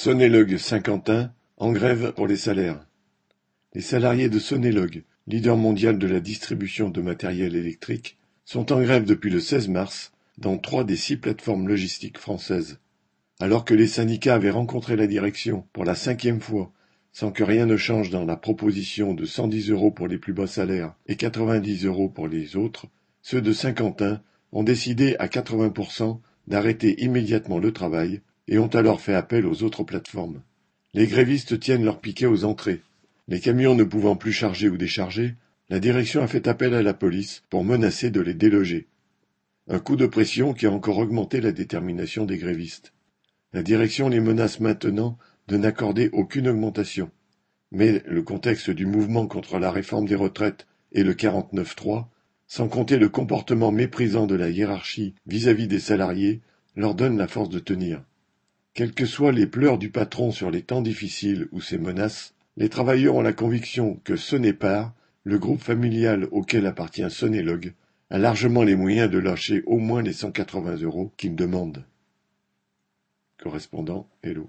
Sonélog Saint-Quentin en grève pour les salaires. Les salariés de Sonélog, leader mondial de la distribution de matériel électrique, sont en grève depuis le 16 mars dans trois des six plateformes logistiques françaises. Alors que les syndicats avaient rencontré la direction pour la cinquième fois sans que rien ne change dans la proposition de 110 euros pour les plus bas salaires et 90 euros pour les autres, ceux de Saint-Quentin ont décidé à 80% d'arrêter immédiatement le travail et ont alors fait appel aux autres plateformes. Les grévistes tiennent leur piquet aux entrées. Les camions ne pouvant plus charger ou décharger, la direction a fait appel à la police pour menacer de les déloger. Un coup de pression qui a encore augmenté la détermination des grévistes. La direction les menace maintenant de n'accorder aucune augmentation. Mais le contexte du mouvement contre la réforme des retraites et le 49-3, sans compter le comportement méprisant de la hiérarchie vis-à-vis -vis des salariés, leur donne la force de tenir. Quels que soient les pleurs du patron sur les temps difficiles ou ses menaces, les travailleurs ont la conviction que Sonépar, le groupe familial auquel appartient Sonélog, a largement les moyens de lâcher au moins les 180 euros qu'ils demandent. Correspondant Hello.